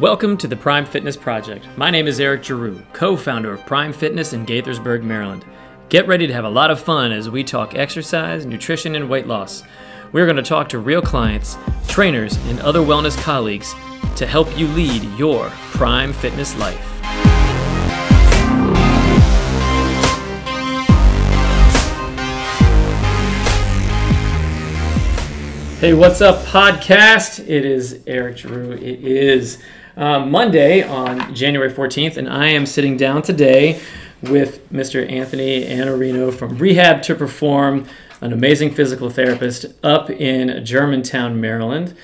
Welcome to the Prime Fitness Project. My name is Eric Giroux, co founder of Prime Fitness in Gaithersburg, Maryland. Get ready to have a lot of fun as we talk exercise, nutrition, and weight loss. We're going to talk to real clients, trainers, and other wellness colleagues to help you lead your prime fitness life. Hey, what's up, podcast? It is Eric Giroux. It is uh, Monday on January 14th, and I am sitting down today with Mr. Anthony Aiannarino from Rehab to Perform, an amazing physical therapist up in Germantown, Maryland.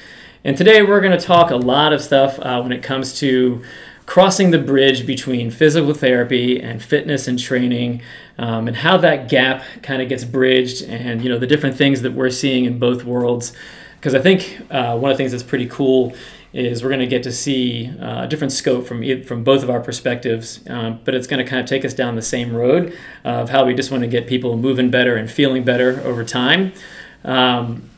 And today we're going to talk a lot of stuff uh, when it comes to crossing the bridge between physical therapy and fitness and training um, and how that gap kind of gets bridged and you know the different things that we're seeing in both worlds because i think uh, one of the things that's pretty cool is we're going to get to see uh, a different scope from from both of our perspectives um, but it's going to kind of take us down the same road of how we just want to get people moving better and feeling better over time. Um,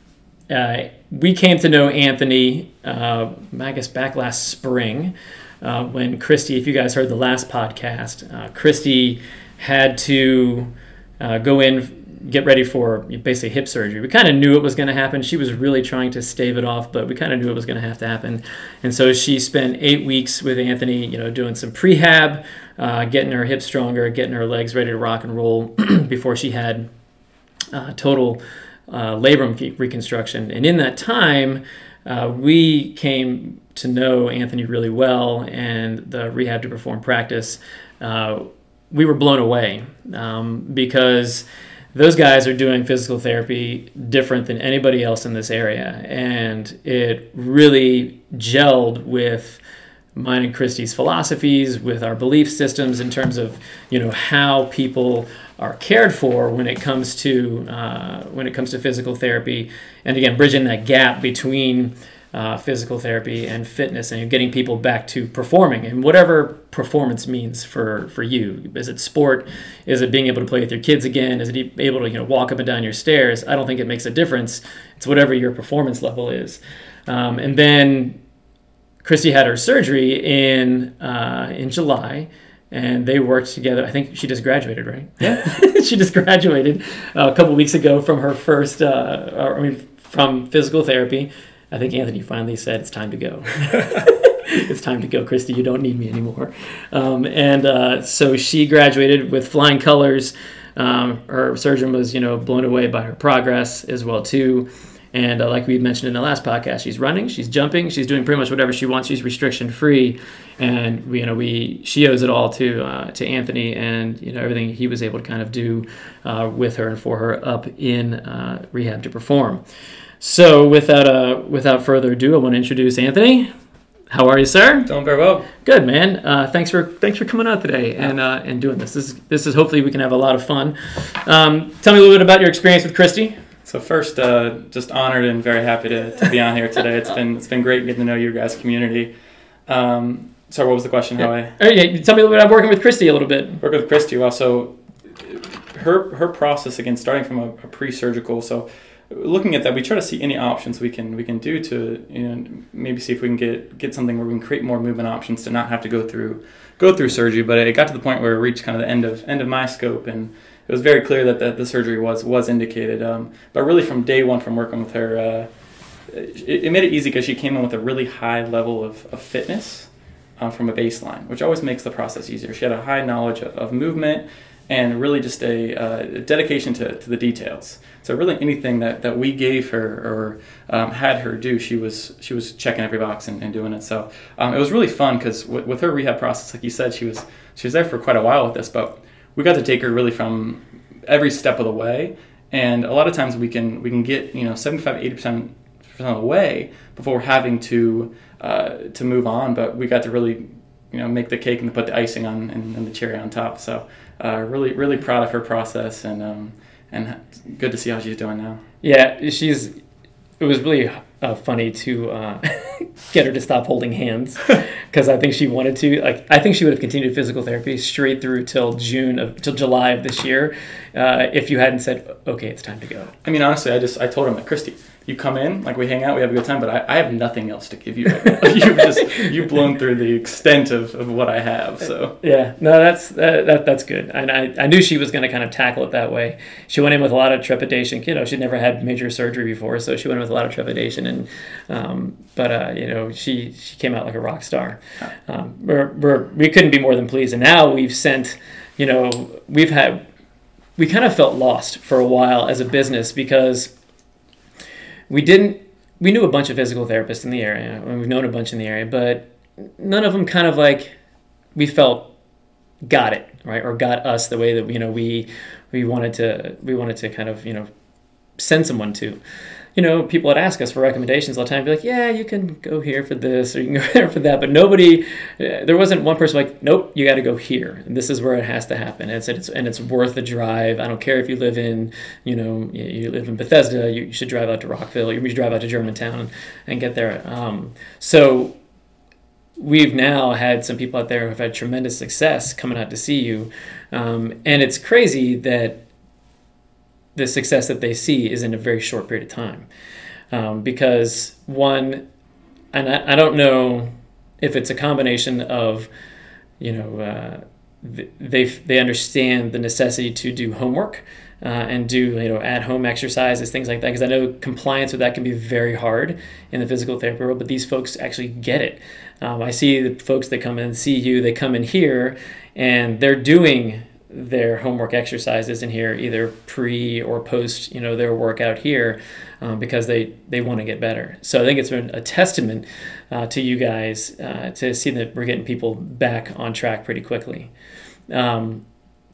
uh, we came to know anthony uh, i guess back last spring uh, when Christy, if you guys heard the last podcast, uh, Christy had to uh, go in, get ready for basically hip surgery. We kind of knew it was going to happen. She was really trying to stave it off, but we kind of knew it was going to have to happen. And so she spent eight weeks with Anthony, you know, doing some prehab, uh, getting her hips stronger, getting her legs ready to rock and roll before she had uh, total uh, labrum reconstruction. And in that time, we came to know Anthony really well and the rehab to perform practice, uh, we were blown away um, because those guys are doing physical therapy different than anybody else in this area. And it really gelled with mine and Christy's philosophies, with our belief systems in terms of, you know, how people are cared for when it comes to uh, when it comes to physical therapy, and again, bridging that gap between uh, physical therapy and fitness and getting people back to performing and whatever performance means for for you. Is it sport? Is it being able to play with your kids again? Is it able to you know walk up and down your stairs? I don't think it makes a difference. It's whatever your performance level is. Um, and then christy had her surgery in uh, in july and they worked together. I think she just graduated, right? Yeah, she just graduated uh, a couple weeks ago from her first, uh, I mean, from physical therapy. I think Anthony finally said it's time to go. it's time to go, Christy. You don't need me anymore. Um, and uh, so she graduated with flying colors. Um, her surgeon was, you know, blown away by her progress as well too. And uh, like we mentioned in the last podcast, she's running, she's jumping, she's doing pretty much whatever she wants. She's restriction free, and we, you know, we she owes it all to uh, to Anthony and you know everything he was able to kind of do uh, with her and for her up in uh, rehab to perform. So without uh, without further ado, I want to introduce Anthony. How are you, sir? Doing very well. Good, man. Uh, thanks for thanks for coming out today and uh, and doing this. This is this is hopefully we can have a lot of fun. Um, tell me a little bit about your experience with Christy. So first, uh, just honored and very happy to, to be on here today. It's been it's been great getting to know your guys' community. Um, sorry, what was the question? How yeah. I? Oh, yeah, tell me a little bit about working with Christy a little bit. Working with Christy. Well, so her her process again, starting from a, a pre-surgical. So looking at that, we try to see any options we can we can do to you know maybe see if we can get get something where we can create more movement options to not have to go through go through surgery. But it got to the point where it reached kind of the end of end of my scope, and it was very clear that the, the surgery was was indicated. Um, but really, from day one, from working with her, uh, it, it, made it easy because she came in with a really high level of, of fitness um, from a baseline, which always makes the process easier. She had a high knowledge of, of movement and really just a, uh, dedication to, to the details. So really anything that, that we gave her or um, had her do, she was she was checking every box and, and doing it. So um, it was really fun because with, with her rehab process, like you said, she was she was there for quite a while with this, but we got to take her really from every step of the way. And a lot of times we can we can get you know 75 80 percent of the way before having to uh, to move on. But we got to really you know make the cake and put the icing on and, and the cherry on top. So uh, really really proud of her process and um, and good to see how she's doing now. Yeah, she's. It was really uh, funny to uh, get her to stop holding hands because I think she wanted to. Like, I think she would have continued physical therapy straight through till June of till July of this year uh, if you hadn't said, "Okay, it's time to go." I mean, honestly, I just I told her, like, Christy, you come in, like we hang out, we have a good time, but I, I have nothing else to give you. Right. You've just you've blown through the extent of, of what I have. So Yeah, no, that's that, that that's good. And I, I knew she was going to kind of tackle it that way. She went in with a lot of trepidation. You know, she'd never had major surgery before, so she went in with a lot of trepidation. And um, but uh, you know, she she came out like a rock star. Um, we're, we're we couldn't be more than pleased. And now we've sent, you know, we've had we kind of felt lost for a while as a business because we didn't we knew a bunch of physical therapists in the area and we've known a bunch in the area but none of them kind of like we felt got it right or got us the way that you know we we wanted to we wanted to kind of you know send someone to you know people would ask us for recommendations all the time. Be like yeah you can go here for this or you can go there for that. But nobody uh, there wasn't one person like nope you got to go here. This is where it has to happen. And it's, it's and it's worth the drive. I don't care if you live in you know you live in bethesda you should drive out to rockville. You should drive out to germantown and, get there. Um, so we've now had some people out there who have had tremendous success coming out to see you. Um, and it's crazy that the success that they see is in a very short period of time. Um, because one and I, I don't know if it's a combination of you know uh, they they understand the necessity to do homework uh, and do you know at home exercises things like that because I know compliance with that can be very hard in the physical therapy world but these folks actually get it. Um, I see the folks that come in and see you they come in here and they're doing their homework exercises in here either pre or post you know their workout here um, because they they want to get better so i think it's been a testament uh, to you guys uh, to see that we're getting people back on track pretty quickly um,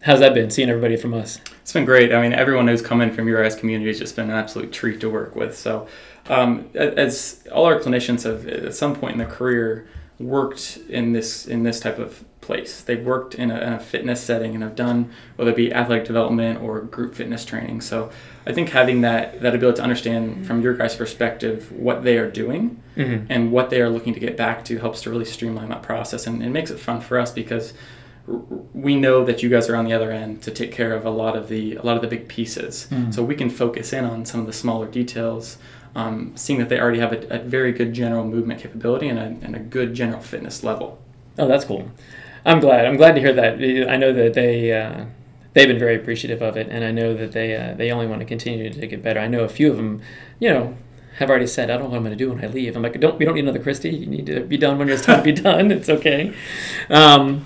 how's that been seeing everybody from us it's been great. I mean, everyone who's come in from your guys' community has just been an absolute treat to work with. So, um, as all our clinicians have at some point in their career worked in this in this type of place. They've worked in a, in a, fitness setting and have done whether it be athletic development or group fitness training. So I think having that that ability to understand from your guys' perspective what they are doing mm-hmm. and what they are looking to get back to helps to really streamline that process and it makes it fun for us because we know that you guys are on the other end to take care of a lot of the a lot of the big pieces. Mm-hmm. So we can focus in on some of the smaller details um, seeing that they already have a, a, very good general movement capability and a, and a good general fitness level. Oh, that's cool. I'm glad. I'm glad to hear that. I know that they uh, they've been very appreciative of it, and I know that they uh, they only want to continue to get better. I know a few of them, you know, have already said, "I don't know what I'm going to do when I leave." I'm like, "Don't we don't need another Christy. You need to be done when it's time to be done. It's okay." Um,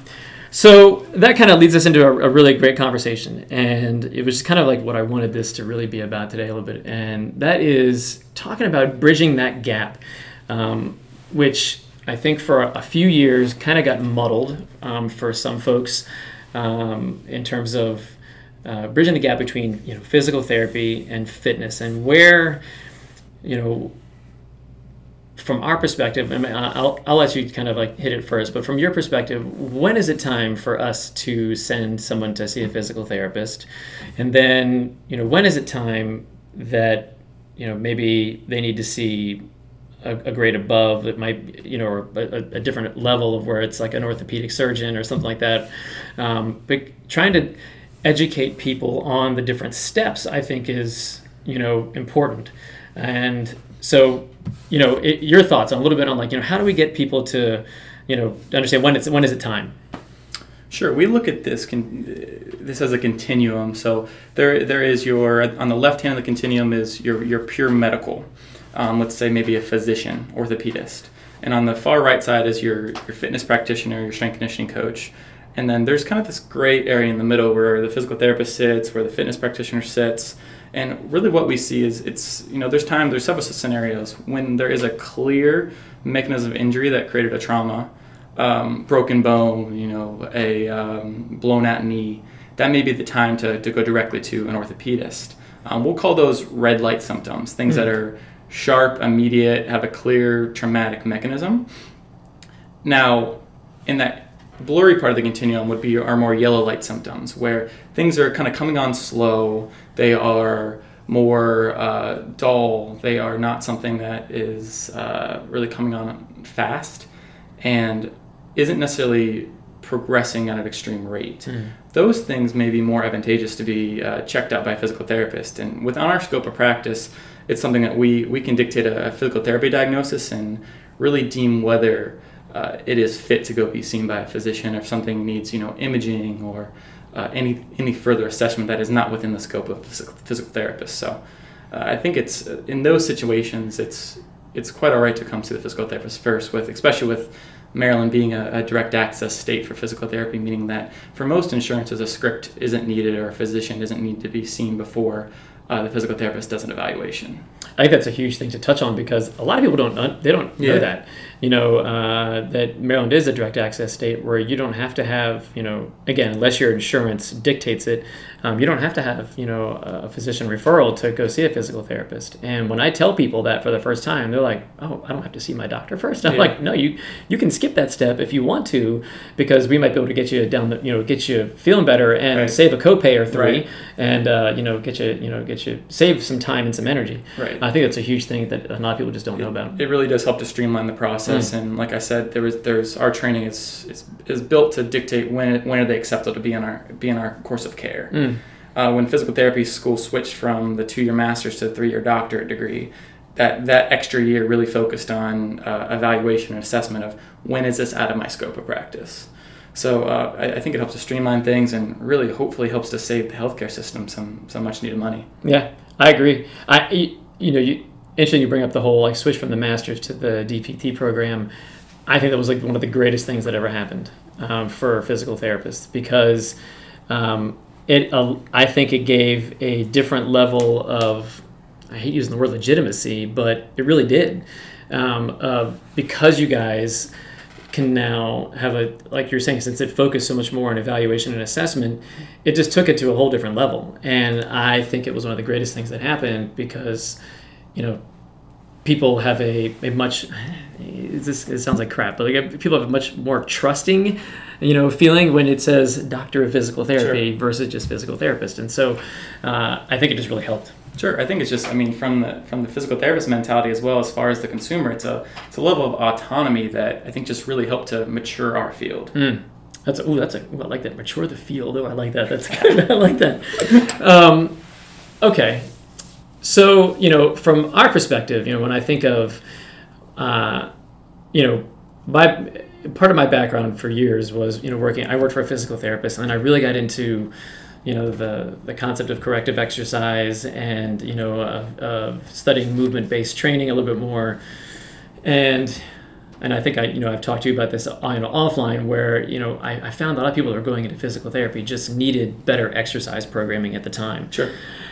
so that kind of leads us into a, a, really great conversation, and it was kind of like what I wanted this to really be about today a little bit, and that is talking about bridging that gap, um, which I think for a few years kind of got muddled um, for some folks um, in terms of uh, bridging the gap between you know physical therapy and fitness and where you know from our perspective mean, I'll, I'll let you kind of like hit it first but from your perspective when is it time for us to send someone to see a physical therapist? And then you know when is it time that you know maybe they need to see a, a grade above that might you know or a, a, different level of where it's like an orthopedic surgeon or something like that? Um, but trying to educate people on the different steps i think is you know important. And so you know it, your thoughts on a little bit on like you know how do we get people to you know understand when it's when is it time Sure, we look at this con- this as a continuum. So there there is your on the left hand of the continuum is your your pure medical, um, let's say maybe a physician, orthopedist. And on the far right side is your, your fitness practitioner, your strength conditioning coach. And then there's kind of this gray area in the middle where the physical therapist sits, where the fitness practitioner sits. And really what we see is it's, you know, there's time, there's several scenarios when there is a clear mechanism of injury that created a trauma, um, broken bone, you know, a um, blown out knee, that may be the time to, to go directly to an orthopedist. Um, we'll call those red light symptoms, things mm-hmm. that are sharp, immediate, have a clear traumatic mechanism. Now, in that blurry part of the continuum would be our more yellow light symptoms, where things are kind of coming on slow, they are more uh, dull, they are not something that is uh, really coming on fast, and isn't necessarily progressing at an extreme rate. Mm. Those things may be more advantageous to be uh, checked out by a physical therapist. And within our scope of practice, it's something that we, we can dictate a, a physical therapy diagnosis and really deem whether uh, it is fit to go be seen by a physician or if something needs you know imaging or uh, any any further assessment that is not within the scope of physical, physical therapist. So uh, I think it's in those situations it's it's quite all right to come to the physical therapist first with especially with Maryland being a, a, direct access state for physical therapy, meaning that for most insurances, a script isn't needed or a physician doesn't need to be seen before uh, the physical therapist does an evaluation. I think that's a huge thing to touch on because a lot of people don't they don't know that you know uh, that Maryland is a direct access state where you don't have to have you know again unless your insurance dictates it um, you don't have to have you know a physician referral to go see a physical therapist and when I tell people that for the first time they're like oh I don't have to see my doctor first I'm yeah. like no you you can skip that step if you want to because we might be able to get you down the you know get you feeling better and right. save a copay or three right. and uh, you know get you you know get you save some time and some energy right I think that's a huge thing that a lot of people just don't it, know about it really does help to streamline the process process. Mm. And like I said, there was there's our training is, is is built to dictate when when are they accepted to be in our be in our course of care. Mm. Uh, when physical therapy school switched from the two year master's to the three year doctorate degree, that that extra year really focused on uh, evaluation and assessment of when is this out of my scope of practice. So uh, I, I, think it helps to streamline things and really hopefully helps to save the healthcare system some some much needed money. Yeah, I agree. I you know you interesting you bring up the whole like switch from the masters to the DPT program. I think that was like one of the greatest things that ever happened um, for physical therapists because um, it uh, I think it gave a different level of I hate using the word legitimacy, but it really did um, because you guys can now have a like you're saying since it focused so much more on evaluation and assessment it just took it to a whole different level and i think it was one of the greatest things that happened because you know, people have a, a much this it sounds like crap, but like people have a much more trusting, you know, feeling when it says doctor of physical therapy sure. versus just physical therapist, and so uh, I think it just really helped. Sure, I think it's just I mean from the from the physical therapist mentality as well as far as the consumer, it's a it's a level of autonomy that I think just really helped to mature our field. Mm. That's oh that's a ooh, I like that mature the field. Oh, I like that. That's good. I like that. Um, okay, so, you know, from our perspective, you know, when I think of, uh, you know, my part of my background for years was, you know, working. I worked for a physical therapist, and I really got into, you know, the the concept of corrective exercise and you know, uh, uh, studying movement based training a little bit more, and and I think I, you know, I've talked to you about this on offline, where you know I, I found a lot of people that were going into physical therapy just needed better exercise programming at the time. Sure.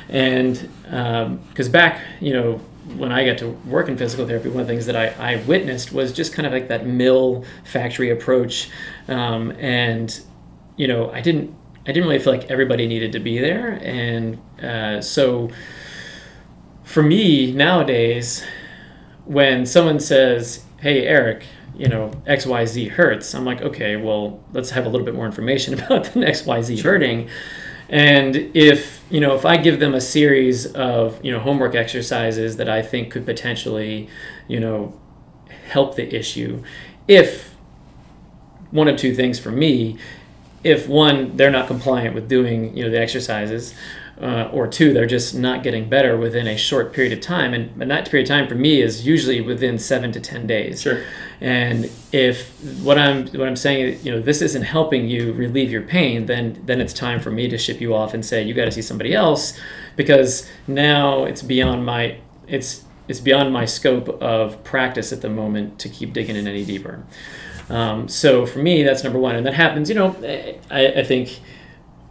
And because um, back, you know, when I got to work in physical therapy, one of the things that I, I witnessed was just kind of like that mill factory approach, um, and you know, I didn't I didn't really feel like everybody needed to be there, and uh, so for me nowadays, when someone says hey, Eric, you know, XYZ hurts. I'm like, okay, well, let's have a little bit more information about the XYZ sure. And if, you know, if I give them a series of, you know, homework exercises that I think could potentially, you know, help the issue, if one of two things for me, if one, they're not compliant with doing, you know, the exercises, uh, or two, they're just not getting better within a short period of time. And, and that period of time for me is usually within seven to ten days. Sure. And if what I'm what I'm saying, you know, this isn't helping you relieve your pain, then then it's time for me to ship you off and say you got to see somebody else, because now it's beyond my it's it's beyond my scope of practice at the moment to keep digging in any deeper. Um, so for me, that's number one, and that happens. You know, I, I think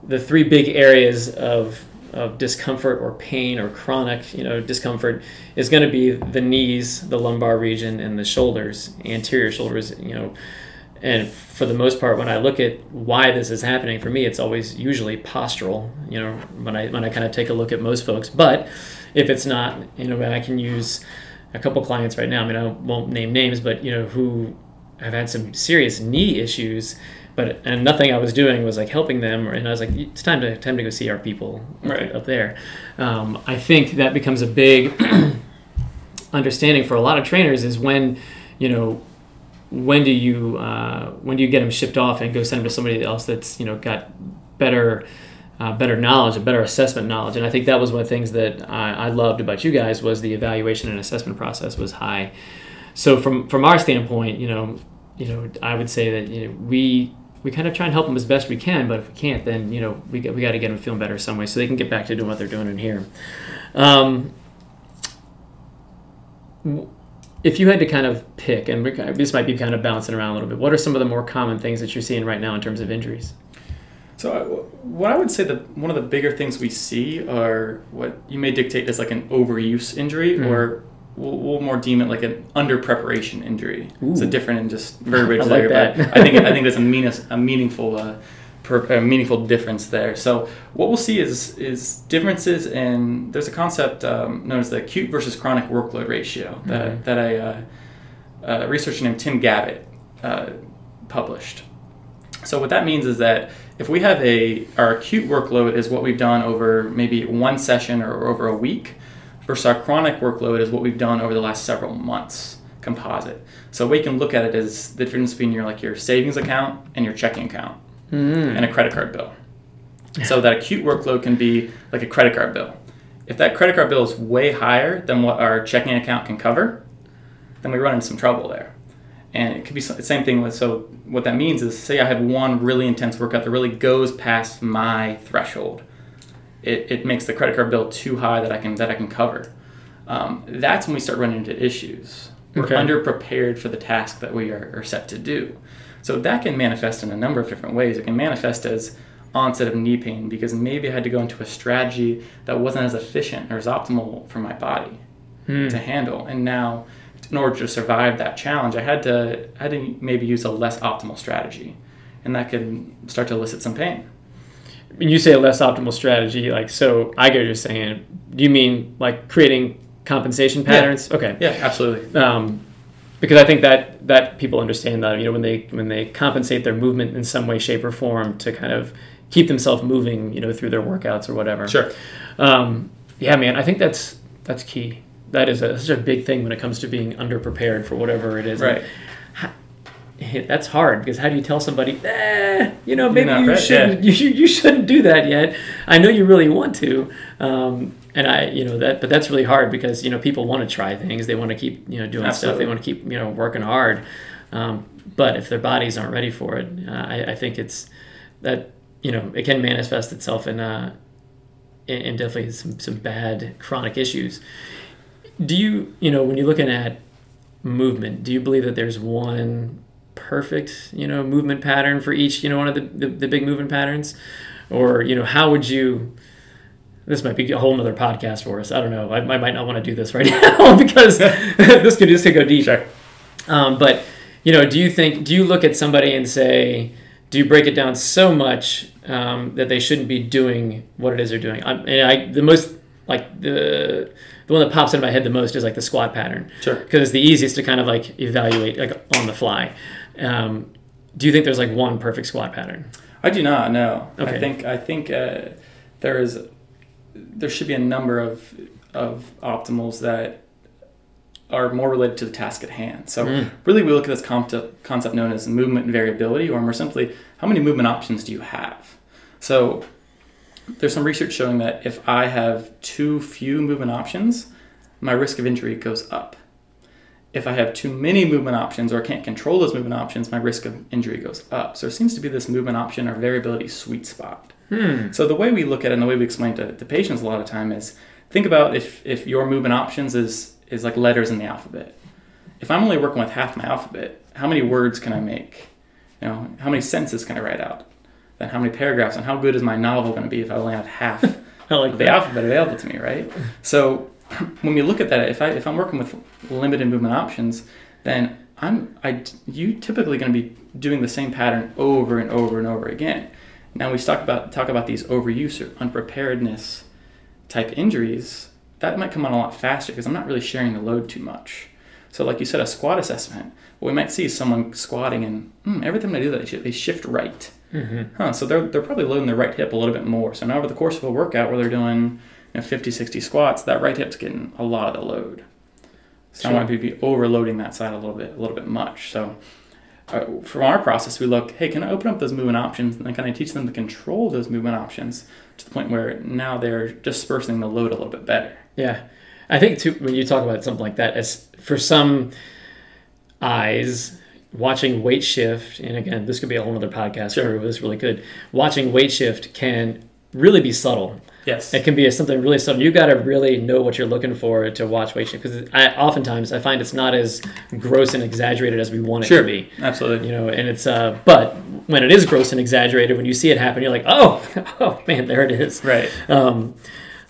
the three big areas of of discomfort or pain or chronic you know discomfort is going to be the knees the lumbar region and the shoulders anterior shoulders you know. And for the most part when i look at why this is happening for me it's always usually postural you know when i when i kind of take a look at most folks. But if it's not you know i can use a couple clients right now i mean i won't name names but you know who have had some serious knee issues but and nothing I was doing was like helping them, and I was like, it's time to time to go see our people right. up there. Um, I think that becomes a big understanding for a lot of trainers is when, you know, when do you uh, when do you get them shipped off and go send them to somebody else that's you know got better uh, better knowledge, a better assessment knowledge, and I think that was one of the things that I, I loved about you guys was the evaluation and assessment process was high. So from from our standpoint, you know, you know, I would say that you know we we kind of try and help them as best we can, but if we can't, then you know we got, we got to get them feeling better some way so they can get back to doing what they're doing in here. Um, if you had to kind of pick, and this might be kind of bouncing around a little bit, what are some of the more common things that you're seeing right now in terms of injuries? So, what I would say that one of the bigger things we see are what you may dictate as like an overuse injury, mm. or we'll, we'll, more deem it like an under preparation injury. Ooh. It's a different and just verbiage I like there, but I think I think there's a, mean, a meaningful. Uh, per, a meaningful difference there. So what we'll see is is differences in there's a concept um, known as the acute versus chronic workload ratio that mm-hmm. that a, uh, a, researcher named Tim Gabbett uh, published. So what that means is that if we have a our acute workload is what we've done over maybe one session or over a week, versus our chronic workload is what we've done over the last several months composite. So we can look at it as the difference between your like your savings account and your checking account mm. and a credit card bill. So that acute workload can be like a credit card bill. If that credit card bill is way higher than what our checking account can cover, then we run into some trouble there. And it could be the same thing with so what that means is say I have one really intense workout that really goes past my threshold. It, it makes the credit card bill too high that I can that I can cover. Um, that's when we start running into issues. We're okay. underprepared for the task that we are, are set to do. So that can manifest in a number of different ways. It can manifest as onset of knee pain because maybe I had to go into a strategy that wasn't as efficient or as optimal for my body hmm. to handle. And now, in order to survive that challenge, I had to I had to maybe use a less optimal strategy, and that could start to elicit some pain. When you say a less optimal strategy, like so, I get what you're saying. Do you mean like creating compensation patterns? Yeah. Okay. Yeah, absolutely. Um, because I think that that people understand that you know when they when they compensate their movement in some way, shape, or form to kind of keep themselves moving, you know, through their workouts or whatever. Sure. Um, yeah, man, I think that's that's key. That is a, such a big thing when it comes to being underprepared for whatever it is. Right. that's hard because how do you tell somebody, eh, you know, maybe you shouldn't, you, you shouldn't do that yet. I know you really want to, um, and I, you know, that, but that's really hard because you know people want to try things, they want to keep, you know, doing Absolutely. stuff, they want to keep, you know, working hard. Um, but if their bodies aren't ready for it, uh, I, I, think it's that you know it can manifest itself in, uh, in, in definitely some some bad chronic issues. Do you, you know, when you're looking at movement, do you believe that there's one perfect, you know, movement pattern for each, you know, one of the, the, the big movement patterns? Or, you know, how would you this might be a whole other podcast for us. I don't know. I, I might not want to do this right now because this could just go deep. Sure. Um, but you know, do you think? Do you look at somebody and say, do you break it down so much um, that they shouldn't be doing what it is they're doing? I, and I the most like the the one that pops into my head the most is like the squat pattern. Sure. Because it's the easiest to kind of like evaluate like on the fly. Um, do you think there's like one perfect squat pattern? I do not. No. Okay. I think I think uh, there is there should be a number of of optimals that are more related to the task at hand. So mm. really, we look at this concept, concept known as movement variability, or more simply, how many movement options do you have? So there's some research showing that if I have too few movement options, my risk of injury goes up. If I have too many movement options or can't control those movement options, my risk of injury goes up. So it seems to be this movement option or variability sweet spot. Hmm. So the way we look at it and the way we explain to, to patients a lot of time is think about if, if your movement options is, is like letters in the alphabet. If I'm only working with half my alphabet, how many words can I make? You know, how many sentences can I write out? Then how many paragraphs? And how good is my novel going to be if I only have half like the alphabet available to me, right? So when we look at that, if I if I'm working with limited movement options, then I'm I you typically going to be doing the same pattern over and over and over again. Now we talk about talk about these overuse or unpreparedness type injuries. That might come on a lot faster because I'm not really sharing the load too much. So, like you said, a squat assessment. What we might see is someone squatting, and mm, every time they do that, they shift right. Mm-hmm. Huh, so they're, they're probably loading their right hip a little bit more. So now over the course of a workout where they're doing you know, 50, 60 squats, that right hip's getting a lot of the load. So sure. I might be overloading that side a little bit, a little bit much. So uh, from our process, we look, hey, can I open up those movement options and then can I teach them to control those movement options to the point where now they're dispersing the load a little bit better. Yeah, I think too when you talk about something like that, as for some eyes, watching weight shift, and again, this could be a whole other podcast Sure. where it was really good. Watching weight shift can really be subtle. Yes. It can be something really subtle. You got to really know what you're looking for to watch weight shift because I oftentimes I find it's not as gross and exaggerated as we want it Sure. to be. Absolutely. You know, and it's uh, but when it is gross and exaggerated, when you see it happen, you're like, oh, oh man, there it is Right. um,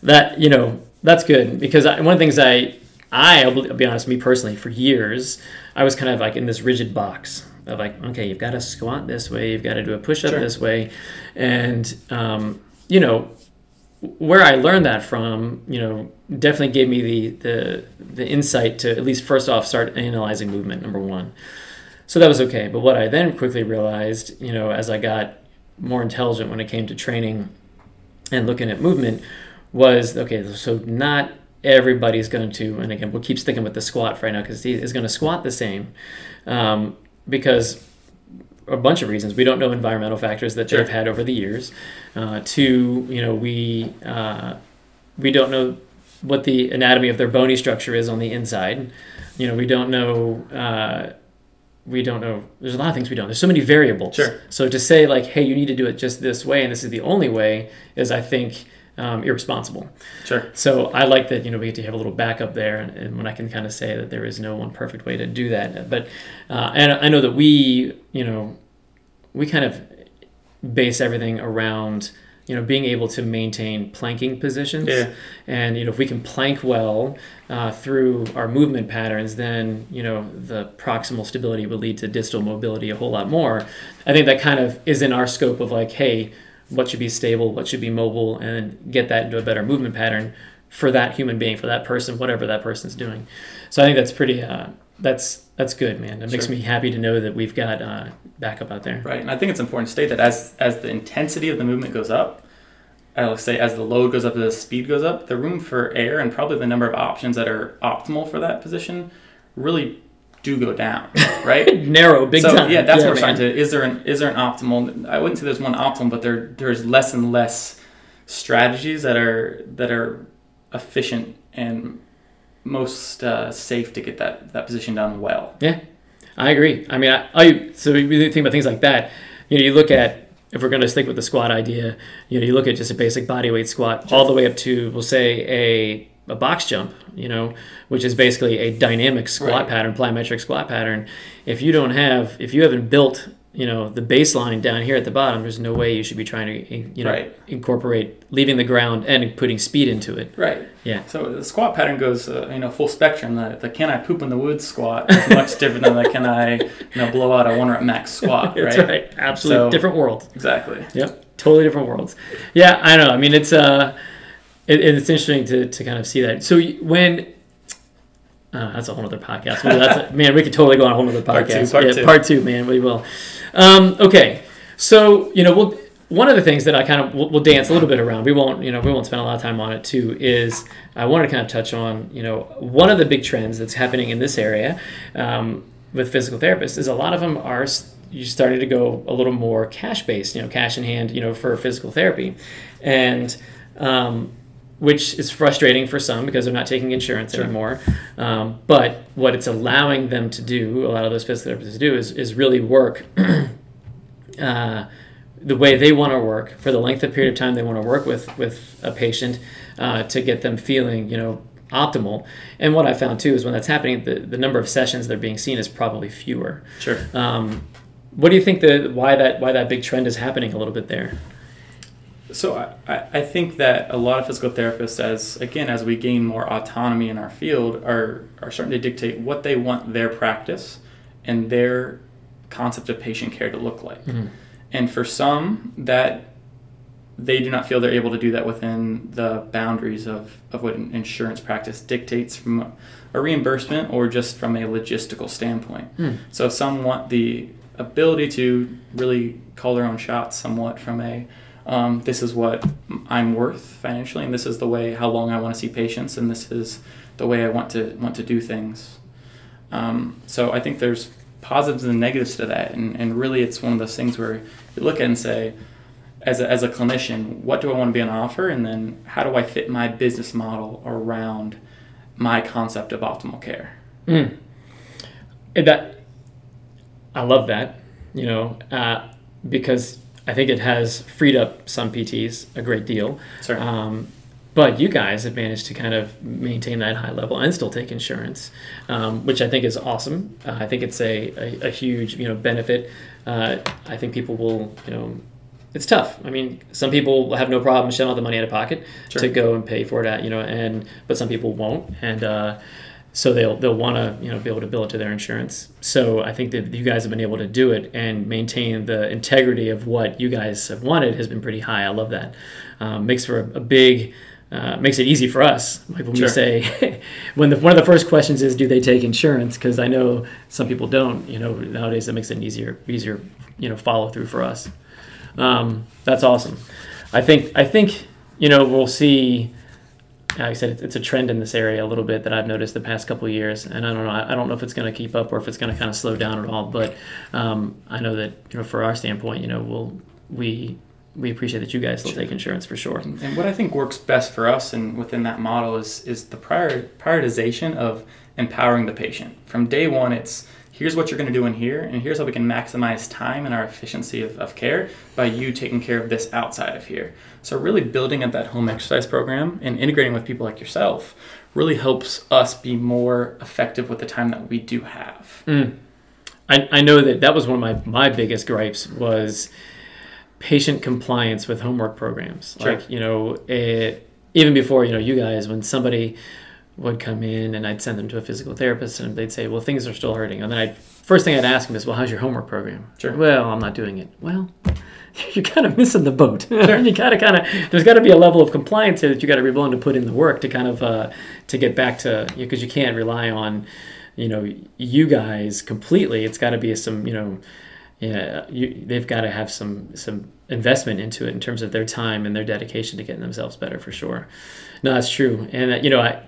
that you know that's good because I, one of the things I I I'll be honest, me personally, for years I was kind of like in this rigid box of like, okay, you've got to squat this way, you've got to do a push up Sure. this way, and um, you know where I learned that from, you know, definitely gave me the the the insight to at least first off start analyzing movement. Number one, so that was okay. But what I then quickly realized, you know, as I got more intelligent when it came to training and looking at movement, was okay. So not everybody's going to, and again, we'll keep sticking with the squat for right now because is going to squat the same, um, because a bunch of reasons. We don't know environmental factors that they've had over the years. Uh, two, you know, we uh, we don't know what the anatomy of their bony structure is on the inside. You know, we don't know. Uh, we don't know. There's a lot of things we don't. There's so many variables. Sure. So to say like, hey, you need to do it just this way, and this is the only way, is I think um, irresponsible. Sure. So I like that you know we get to have a little backup there, and, and when I can kind of say that there is no one perfect way to do that. But uh, and I know that we you know we kind of base everything around you know being able to maintain planking positions. Yeah. And you know if we can plank well uh, through our movement patterns, then you know the proximal stability will lead to distal mobility a whole lot more. I think that kind of is in our scope of like, hey, what should be stable, what should be mobile, and get that into a better movement pattern for that human being, for that person, whatever that person's doing. So I think that's pretty. Uh, that's that's good, man. It makes me happy to know that we've got uh, backup out there. Right. And I think it's important to state that as as the intensity of the movement goes up, I'll say as the load goes up, the speed goes up, the room for error and probably the number of options that are optimal for that position really do go down. Right. Narrow, big so time. yeah, that's what we're man. trying to. Is there an is there an optimal? I wouldn't say there's one optimal, but there there's less and less strategies that are that are efficient and most uh, safe to get that that position done well. Yeah, I agree. I mean, I, I so we really think about things like that. You know, you look at if we're going to stick with the squat idea. You know, you look at just a basic body weight squat all the way up to we'll say a a box jump. You know, which is basically a dynamic squat Right. pattern, plyometric squat pattern. If you don't have, if you haven't built, you know, the baseline down here at the bottom, there's no way you should be trying to, you know, Right. incorporate leaving the ground and putting speed into it. Right. Yeah. So the squat pattern goes, uh, you know, full spectrum. The, the can I poop in the woods squat is much different than the can I, you know, blow out a one rep max squat. That's right. right. Absolutely So- different world. Exactly. Yep, totally different worlds. Yeah, I know. I mean, it's uh, it, it's interesting to, to kind of see that. So when uh, that's a whole other podcast. That's a, man, we could totally go on a whole other Part two, podcast. part yeah, two. part two, man, we will. Um, okay, so you know, we'll. One of the things that I kind of we'll, we'll dance a little bit around. We won't, you know, we won't spend a lot of time on it too. Is I wanted to kind of touch on, you know, one of the big trends that's happening in this area um, with physical therapists is a lot of them are you starting to go a little more cash based, you know, cash in hand, you know, for physical therapy, and um, which is frustrating for some because they're not taking insurance Sure. anymore. Um, but what it's allowing them to do, a lot of those physical therapists do, is is really work. uh, the way they want to work for the length of period of time they want to work with with a patient uh, to get them feeling you know optimal and what i found too is when that's happening the, the number of sessions that are being seen is probably fewer Sure. um, what do you think the why that why that big trend is happening a little bit there So I, I think that a lot of physical therapists, as again as we gain more autonomy in our field, are are starting to dictate what they want their practice and their concept of patient care to look like. Mhm. And for some, that they do not feel they're able to do that within the boundaries of, of what an insurance practice dictates from a, reimbursement or just from a logistical standpoint. Hmm. So some want the ability to really call their own shots somewhat from a um, this is what I'm worth financially, and this is the way how long I want to see patients, and this is the way I want to want to do things. Um, so I think there's positives and negatives to that. And, and really, it's one of those things where you look at and say, as a, as a clinician, what do I want to be on offer? And then how do I fit my business model around my concept of optimal care? Mm. That I love that, you know, uh, because I think it has freed up some PTs a great deal. Sure. Um, but you guys have managed to kind of maintain that high level and still take insurance, um, which I think is awesome. Uh, I think it's a, a, a, huge you know benefit. Uh, I think people will you know it's tough. I mean, some people have no problem shelling out the money out of pocket sure. to go and pay for it, you know, and but some people won't, and uh, so they'll they'll want to you know be able to bill it to their insurance. So I think that you guys have been able to do it and maintain the integrity of what you guys have wanted has been pretty high. I love that. Um, makes for a, a big. Uh, makes it easy for us. Like when sure. we say, when the, one of the first questions is, do they take insurance? Because I know some people don't. You know, nowadays that makes it an easier, easier, you know, follow through for us. Um, that's awesome. I think I think you know we'll see. Like I said, it's a trend in this area a little bit that I've noticed the past couple years, and I don't know. I don't know if it's going to keep up or if it's going to kind of slow down at all. But um, I know that you know, for our standpoint, you know, we'll we we appreciate that you guys still take insurance for sure. And what I think works best for us and within that model is is the prior prioritization of empowering the patient. From day one, it's here's what you're going to do in here, and here's how we can maximize time and our efficiency of, of care by you taking care of this outside of here. So, really building up that home exercise program and integrating with people like yourself really helps us be more effective with the time that we do have. Mm. I, I know that that was one of my, my biggest gripes was patient compliance with homework programs. Sure. Like, you know, it, even before, you know, you guys, when somebody would come in and I'd send them to a physical therapist and they'd say, well, things are still hurting. And then I'd, first thing I'd ask them is, well, how's your homework program? Sure. Well, I'm not doing it. Well, you're kind of missing the boat. Sure. you gotta kind of, there's got to be a level of compliance here that you got to be willing to put in the work to kind of, uh, to get back to, because you, know, you can't rely on, you know, you guys completely. It's got to be some, you know, yeah, you, they've got to have some some investment into it in terms of their time and their dedication to getting themselves better for sure. No, that's true. And uh, you know, I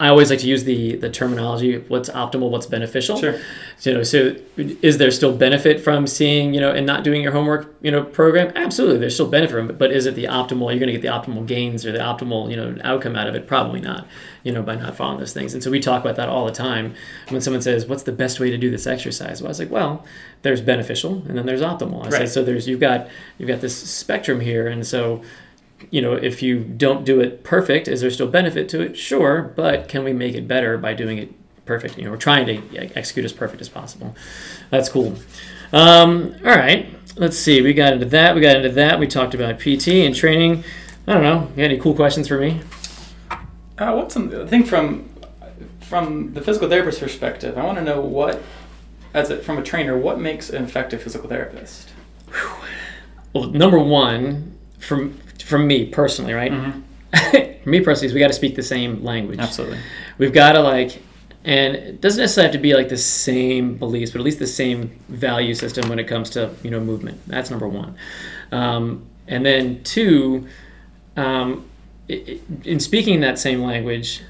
I always like to use the the terminology what's optimal, what's beneficial. Sure. So, you know, so is there still benefit from seeing, you know, and not doing your homework, you know, program? Absolutely, there's still benefit from it, but is it the optimal? You're going to get the optimal gains or the optimal, you know, outcome out of it? Probably not. You know, by not following those things. And so we talk about that all the time. When someone says, "What's the best way to do this exercise?" Well, I was like, "Well, there's beneficial, and then there's optimal." I right. said, "So there's you've got you've got this spectrum here, and so." You know, if you don't do it perfect, is there still benefit to it? Sure, but can we make it better by doing it perfect? You know, we're trying to execute as perfect as possible. That's cool. Um, all right, let's see. We got into that. We got into that. We talked about PT and training. I don't know. You got any cool questions for me? Uh, what's some, I think from from the physical therapist perspective, I want to know what, as a, from a trainer, what makes an effective physical therapist. Well, number one, from from me personally, right? Mm-hmm. for me personally, we got to speak the same language. Absolutely. We've got to like, and it doesn't necessarily have to be like the same beliefs, but at least the same value system when it comes to you know movement. That's number one. Um, and then two, um, it, in speaking that same language,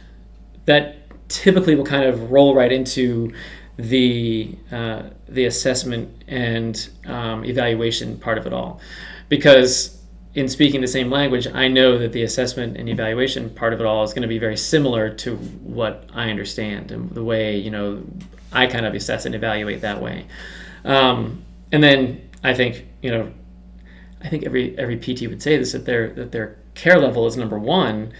that typically will kind of roll right into the uh, the assessment and um, evaluation part of it all, because in speaking the same language, I know that the assessment and evaluation part of it all is going to be very similar to what I understand and the way you know I kind of assess and evaluate that way. Um, and then I think you know, I think every every PT would say this that their that their care level is number one,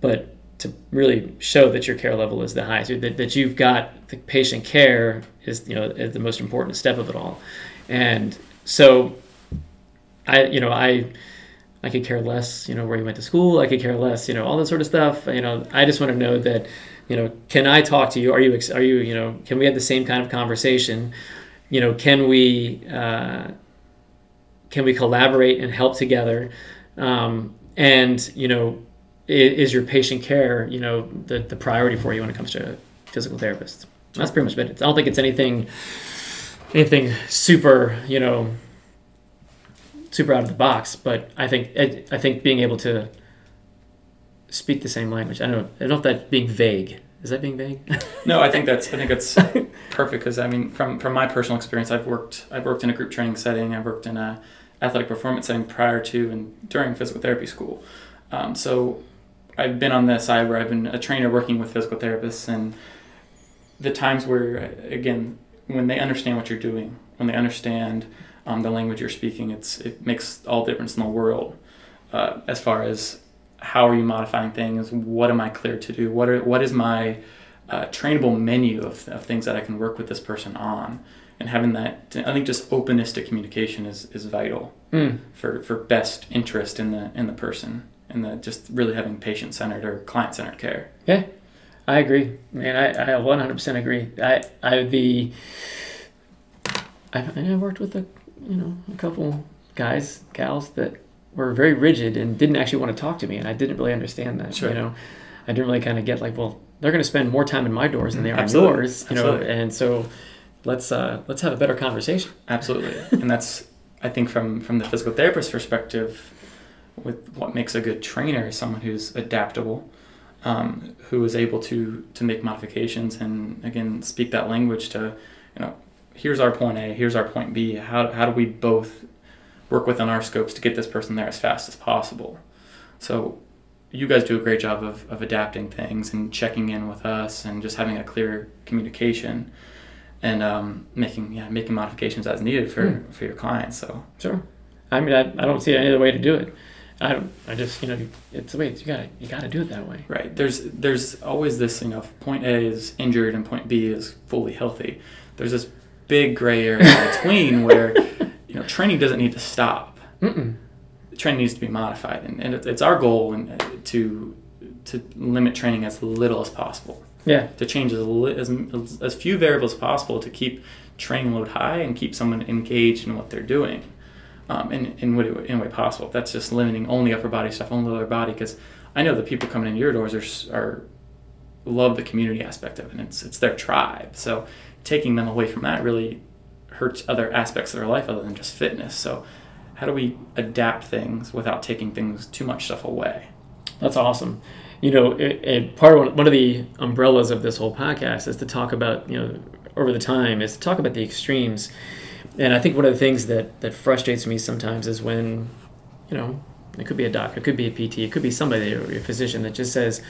but to really show that your care level is the highest, that, that you've got the patient care is you know is the most important step of it all, and so I you know I I could care less, you know, where you went to school. I could care less, you know, all that sort of stuff. You know, I just want to know that, you know, can I talk to you? Are you, are you, you know, can we have the same kind of conversation? You know, can we, uh, can we collaborate and help together? Um, and you know, is, your patient care, you know, the the priority for you when it comes to physical therapists? That's pretty much it. I don't think it's anything, anything super, you know super out of the box, but I think I think being able to speak the same language. I don't know. I don't know if that being vague. Is that being vague? no, I think that's I think that's perfect because I mean, from from my personal experience, I've worked I've worked in a group training setting. I've worked in a athletic performance setting prior to and during physical therapy school. Um, so I've been on the side where I've been a trainer working with physical therapists, and the times where again when they understand what you're doing, when they understand um, the language you're speaking, it's it makes all the difference in the world. Uh, as far as how are you modifying things? What am I clear to do? What are what is my uh, trainable menu of, of things that I can work with this person on? And having that, I think, just openness to communication is, is vital Mm. for, for best interest in the in the person and the just really having patient centered or client centered care. Yeah, I agree, man. I, I 100% agree. I, I the I, I worked with a you know a couple guys, gals that were very rigid and didn't actually want to talk to me, and I didn't really understand that. Sure. You know, I didn't really kind of get like, well, they're going to spend more time in my doors than they are Absolutely. in yours. You know, Absolutely. and so let's uh let's have a better conversation. Absolutely, and that's I think from from the physical therapist perspective, with what makes a good trainer is someone who's adaptable, um, who is able to to make modifications and again speak that language to, you know, here's our point A, here's our point B. How how do we both work within our scopes to get this person there as fast as possible? So. You guys do a great job of, of adapting things and checking in with us and just having a clear communication and um, making yeah making modifications as needed for, Hmm. for your clients. So Sure. I mean, I, I don't see any other way to do it. I don't. I just you know it's the way it's, you gotta you gotta do it that way. right there's there's always this you know point A is injured and point B is fully healthy. There's this big gray area in between where you know training doesn't need to stop. Mm-mm. Training needs to be modified, and, and it's, our goal and to to limit training as little as possible. Yeah. to change as, li- as, as few variables as possible to keep training load high and keep someone engaged in what they're doing um, in, in, what, in a way possible. That's just limiting only upper body stuff, only lower body, because I know the people coming in your doors are, are love the community aspect of it. And it's, it's their tribe. So taking them away from that really hurts other aspects of their life other than just fitness. So how do we adapt things without taking things too much stuff away? That's awesome. You know, it, it, part of one, one of the umbrellas of this whole podcast is to talk about you know over the time is to talk about the extremes, and I think one of the things that that frustrates me sometimes is when, you know, it could be a doctor, it could be a PT, it could be somebody or a physician that just says,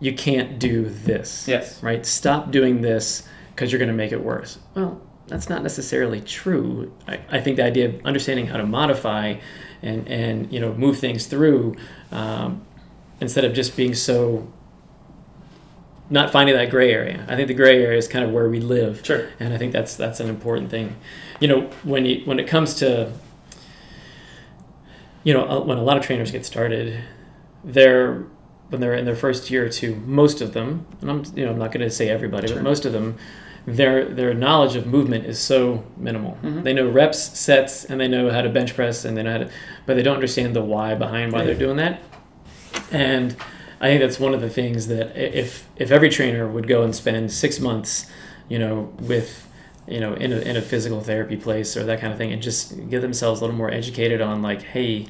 you can't do this. Yes. Right. Stop doing this because you're going to make it worse. Well, that's not necessarily true. I, I think the idea of understanding how to modify and and you know move things through. Um, instead of just being so not finding that gray area. I think the gray area is kind of where we live, Sure. and I think that's that's an important thing. You know, when you when it comes to you know when a lot of trainers get started, they're when they're in their first year or two, most of them, and I'm you know I'm not going to say everybody, Sure. but most of them. Their, their knowledge of movement is so minimal. Mhm. They know reps, sets, and they know how to bench press, and they know how to, but they don't understand the why behind why they're doing that. And I think that's one of the things that if if every trainer would go and spend six months, you know, with you know in a, in a physical therapy place or that kind of thing, and just get themselves a little more educated on like, hey,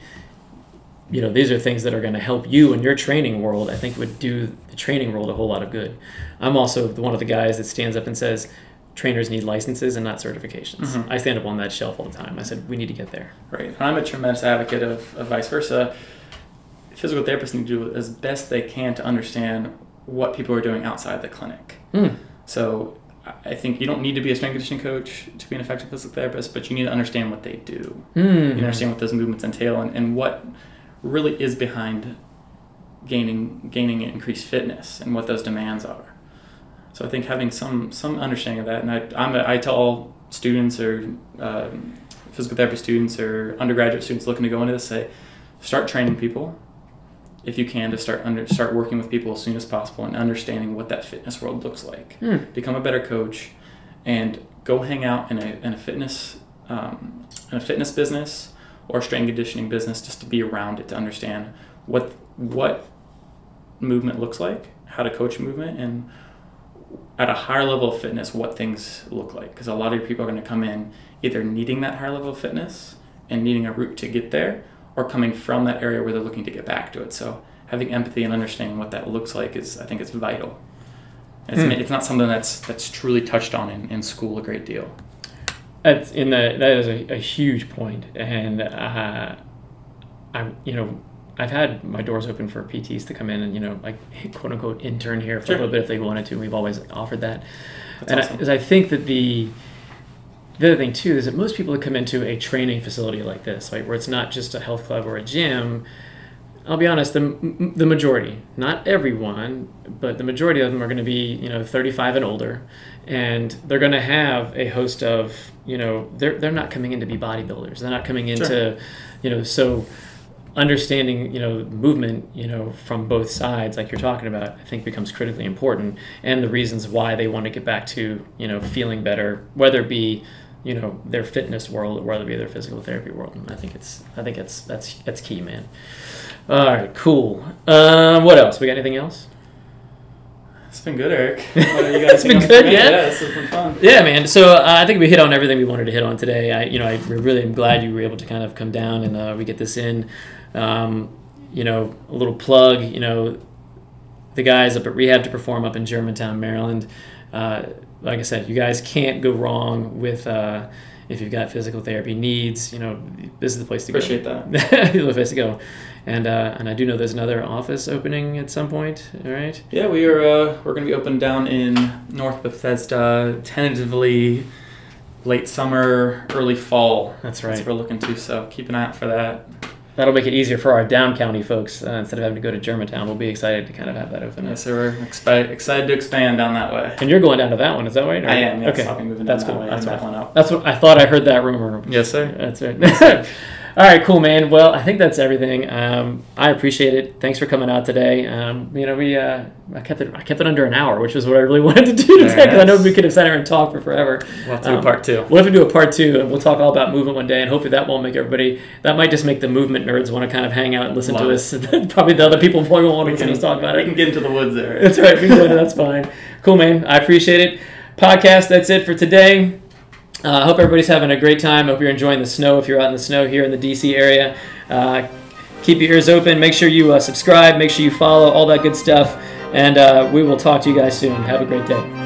you know, these are things that are going to help you in your training world. I think would do the training world a whole lot of good. I'm also the- one of the guys that stands up and says. Trainers need licenses and not certifications. Mhm. I stand up on that shelf all the time. I said we need to get there. Right. I'm a tremendous advocate of, of vice versa. Physical therapists need to do as best they can to understand what people are doing outside the clinic. Hmm. So I- think you don't need to be a strength conditioning coach to be an effective physical therapist, but you need to understand what they do. Hmm. You understand what those movements entail and, and what really is behind gaining gaining increased fitness and what those demands are. So I think having some some understanding of that, and I I'm a, I tell all students or um, physical therapy students or undergraduate students looking to go into this, say, start training people if you can to start under start working with people as soon as possible and understanding what that fitness world looks like. Hmm. Become a better coach, and go hang out in a in a fitness um, in a fitness business or strength conditioning business just to be around it to understand what what movement looks like, how to coach movement, and at a higher level of fitness, what things look like. Because a lot of your people are going to come in either needing that higher level of fitness and needing a route to get there, or coming from that area where they're looking to get back to it. So having empathy and understanding what that looks like is, I think, it's vital. It's, Hmm. it's not something that's that's truly touched on in, in school a great deal. That's in the that is a, a huge point, and uh, I you know I've had my doors open for PTs to come in and you know like quote unquote intern here for Sure. a little bit if they wanted to. We've always offered that, That's and awesome. I, I think that the the other thing too is that most people that come into a training facility like this, right, where it's not just a health club or a gym. I'll be honest, the, the majority, not everyone, but the majority of them are going to be, you know, 35 and older. And they're going to have a host of, you know, they're, they're not coming in to be bodybuilders. They're not coming into, Sure. you know, so understanding, you know, movement, you know, from both sides, like you're talking about, I think becomes critically important. And the reasons why they want to get back to, you know, feeling better, whether it be, you know, their fitness world or whether it be their physical therapy world. And I think it's, I think it's, that's, that's key, man. All right, cool. Um, what else? We got anything else? It's been good, Eric. What, you got It's been good, yeah? Yeah, it's been fun. Yeah, man. So uh, I think we hit on everything we wanted to hit on today. I, you know, I really am glad you were able to kind of come down and uh, we get this in. Um, you know, a little plug. You know, the guys up at Rehab 2 Perform up in Germantown, Maryland. Uh, like I said, you guys can't go wrong with uh, if you've got physical therapy needs. You know, this is the place to go. Appreciate that. the place to go. And uh, and I do know there's another office opening at some point. All right. Yeah, we are. Uh, we're going to be open down in North Bethesda, tentatively late summer, early fall. That's right. That's what we're looking to. So keep an eye out for that. That'll make it easier for our down county folks. Uh, instead of having to go to Germantown, we'll be excited to kind of have that open. Yeah, so we're excited excited to expand down that way. And you're going down to that one, is that right? Or- I am. Yes, okay. I'll be moving That's down cool. that That's and that what, one up. that's what I thought I heard that rumor. Yes, sir. That's right. All right, cool, man. Well, I think that's everything. Um, I appreciate it. Thanks for coming out today. Um, you know, we uh, I kept it I kept it under an hour, which is what I really wanted to do today because I know we could have sat here and talked for forever. We'll have to do Um, part two. What if we do a part two and we'll talk all about movement one day and hopefully that won't make everybody that might just make the movement nerds want to kind of hang out and listen Love to us. And probably the other people probably won't want to We listen can, to us talk about we it. can get into the woods there. That's right. We can do. That's fine. Cool, man. I appreciate it. Podcast. That's it for today. Uh, I hope everybody's having a great time. hope you're enjoying the snow if you're out in the snow here in the DC area. Uh, keep your ears open. Make sure you uh, subscribe. Make sure you follow all that good stuff. And uh, we will talk to you guys soon. Have a great day.